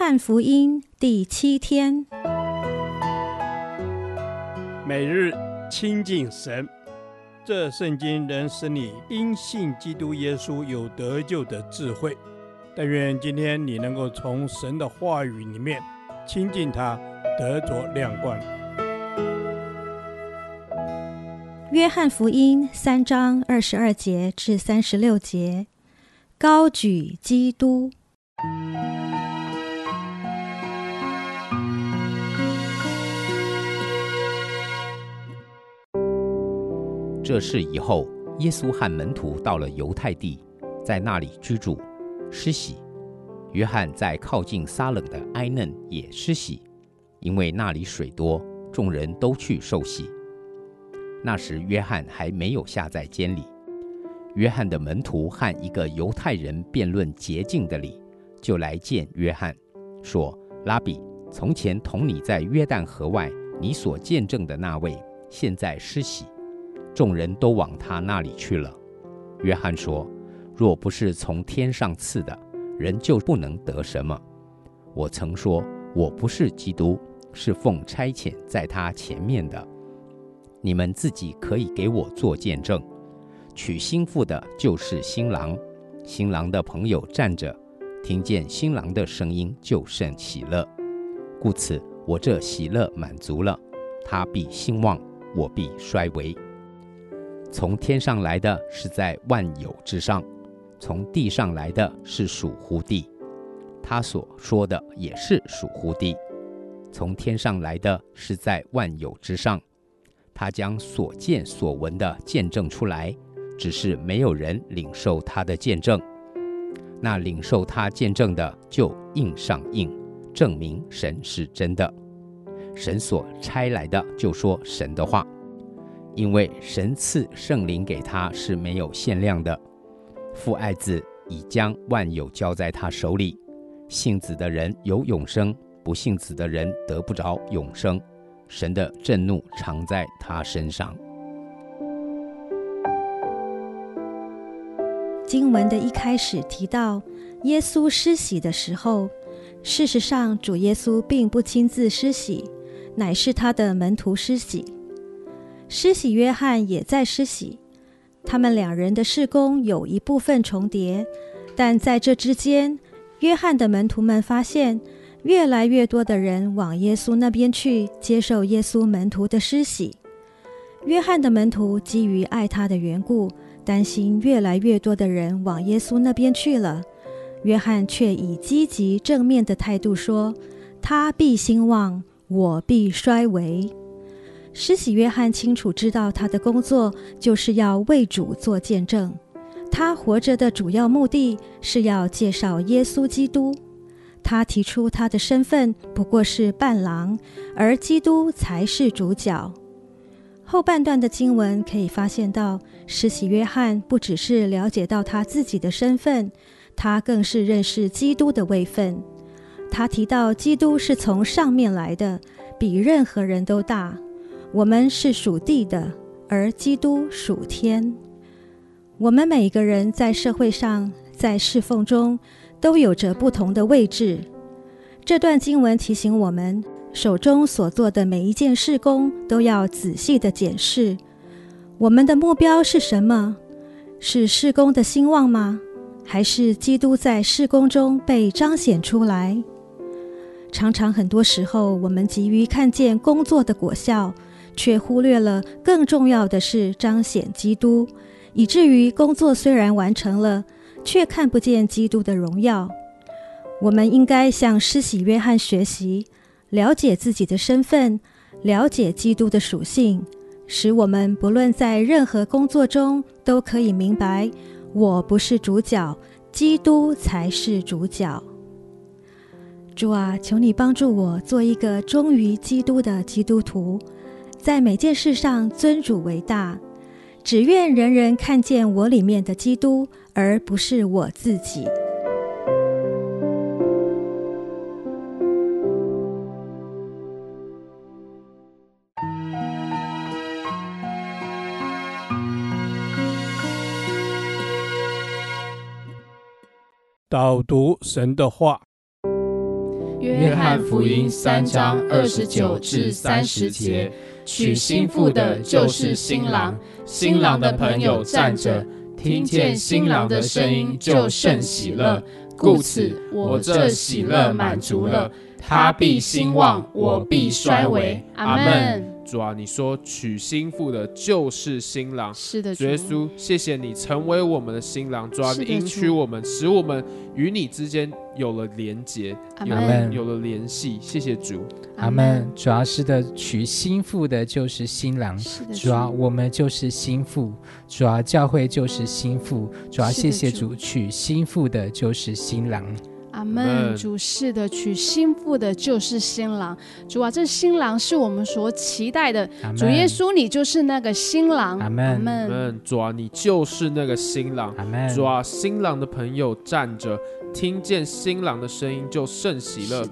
翰福音第七天，每日亲近神，这圣经能使你因信基督耶稣有得救的智慧。但愿今天你能够从神的话语里面亲近他，得着亮光。约翰福音三章二十二节至三十六节，高举基督。这事以后，耶稣和门徒到了犹太地，在那里居住，施洗。约翰在靠近撒冷的埃嫩也施洗，因为那里水多，众人都去受洗。那时约翰还没有下在监里。约翰的门徒和一个犹太人辩论洁净的理，就来见约翰，说：“拉比，从前同你在约旦河外，你所见证的那位，现在施洗。”众人都往他那里去了。约翰说：“若不是从天上赐的，人就不能得什么。我曾说，我不是基督，是奉差遣在他前面的。你们自己可以给我做见证。娶新妇的就是新郎，新郎的朋友站着，听见新郎的声音，就甚喜乐。故此，我这喜乐满足了，他必兴旺，我必衰微。”从天上来的是在万有之上，从地上来的是属乎地。他所说的也是属乎地。从天上来的是在万有之上，他将所见所闻的见证出来，只是没有人领受他的见证。那领受他见证的就印上印，证明神是真的。神所差来的就说神的话。因为神赐圣灵给他是没有限量的，父爱子已将万有交在他手里。信子的人有永生，不信子的人得不着永生。神的震怒常在他身上。经文的一开始提到耶稣施洗的时候，事实上主耶稣并不亲自施洗，乃是他的门徒施洗。施洗约翰也在施洗，他们两人的事工有一部分重叠，但在这之间，约翰的门徒们发现越来越多的人往耶稣那边去接受耶稣门徒的施洗。约翰的门徒基于爱他的缘故，担心越来越多的人往耶稣那边去了，约翰却以积极正面的态度说：“他必兴旺，我必衰微。”施洗约翰清楚知道，他的工作就是要为主做见证。他活着的主要目的是要介绍耶稣基督。他提出他的身份不过是伴郎，而基督才是主角。后半段的经文可以发现到，施洗约翰不只是了解到他自己的身份，他更是认识基督的位分。他提到基督是从上面来的，比任何人都大。我们是属地的，而基督属天。我们每个人在社会上，在侍奉中，都有着不同的位置。这段经文提醒我们，手中所做的每一件事工，都要仔细的检视。我们的目标是什么？是事工的兴旺吗？还是基督在事工中被彰显出来？常常很多时候，我们急于看见工作的果效。却忽略了更重要的是彰显基督，以至于工作虽然完成了，却看不见基督的荣耀。我们应该向施洗约翰学习，了解自己的身份，了解基督的属性，使我们不论在任何工作中都可以明白：我不是主角，基督才是主角。主啊，求你帮助我做一个忠于基督的基督徒。在每件事上尊主为大，只愿人人看见我里面的基督，而不是我自己。导读神的话，约翰福音三章二十九至三十节，娶新妇的就是新郎，新郎的朋友站着，听见新郎的声音就甚喜乐，故此我这喜乐满足了。他必兴旺，我必衰微。阿门。主啊，你说娶新妇的就是新郎，是的，主耶稣，谢谢你成为我们的新郎。主啊，你迎娶我们，使我们与你之间有了连结，有了有了联系。谢谢主，阿门。主要是的，娶新妇的就是新郎，主要，我们就是新妇，主要，教会就是新妇，主要，谢谢主，娶新妇的就是新郎。阿门，主是的，娶新妇的就是新郎。主啊，这新郎是我们所期待的。主耶稣，你就是那个新郎。阿门，阿门。主啊，你就是那个新郎。阿门。主啊，新郎的朋友站着，听见新郎的声音就甚喜乐。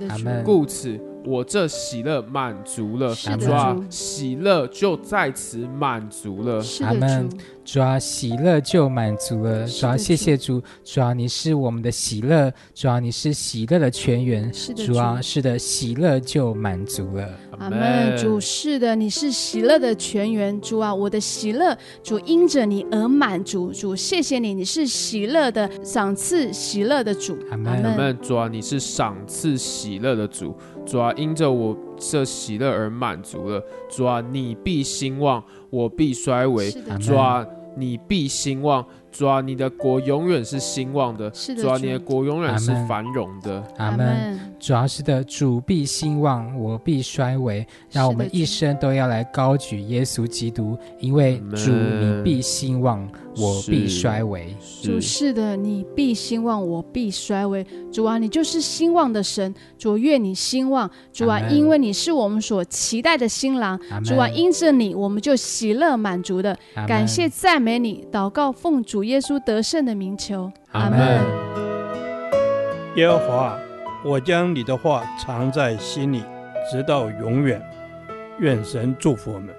故此。我这喜乐满足了，主啊，喜乐就在此满足了。阿门。主啊，喜乐就满足了。主啊，谢谢主。主啊，你是我们的喜乐。主啊，你是喜乐的泉源。主啊，是的，喜乐就满足了。阿门。主是的，你是喜乐的泉源。主啊，我的喜乐，主因着你而满足。主，谢谢你，你是喜乐的赏赐喜乐的主。阿门。阿门。主啊，你是赏赐喜乐的主。主啊，因着我这喜乐而满足了。主啊，你必兴旺，我必衰微。主啊，你必兴旺。主啊，你的国永远是兴旺的。是的主啊，你的国永远是繁荣的。阿门。主要是的，主必兴旺，我必衰微。让我们一生都要来高举耶稣基督，因为主你必兴旺，我必衰微。主是的，你必兴旺，我必衰微。主啊，你就是兴旺的神。主愿你兴旺。主啊，因为你是我们所期待的新郎。主啊，因着你，我们就喜乐满足的。感谢赞美你，祷告奉主耶稣得胜的名求，阿门。耶和华，我将你的话藏在心里，直到永远。愿神祝福我们。